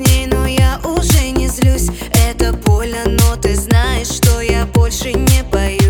ней, но я уже не злюсь. Это больно, но ты знаешь, что я больше не боюсь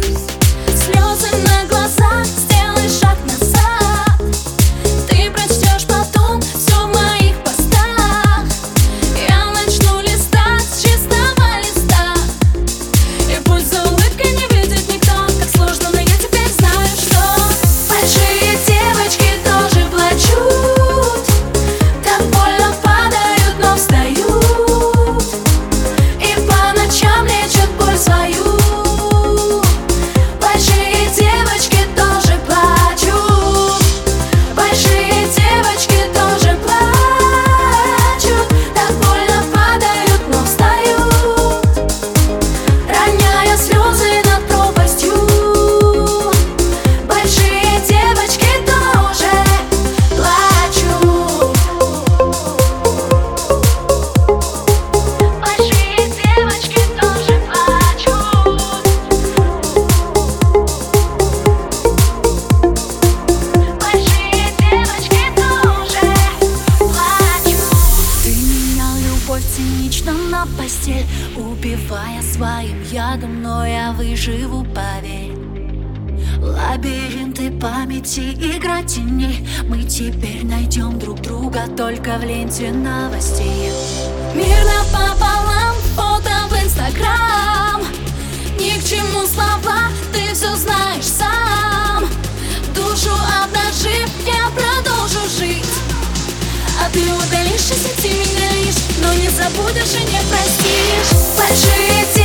Убивая своим ядом, но я выживу, поверь. Лабиринты памяти, игра теней. Мы теперь найдем друг друга только в ленте новостей. Мир напополам, фото в инстаграм. Ни к чему слова, ты все знаешь сам. Душу обнажив, я продолжу жить. А ты удалишь из сети меня Но не забудешь и не простишь żyje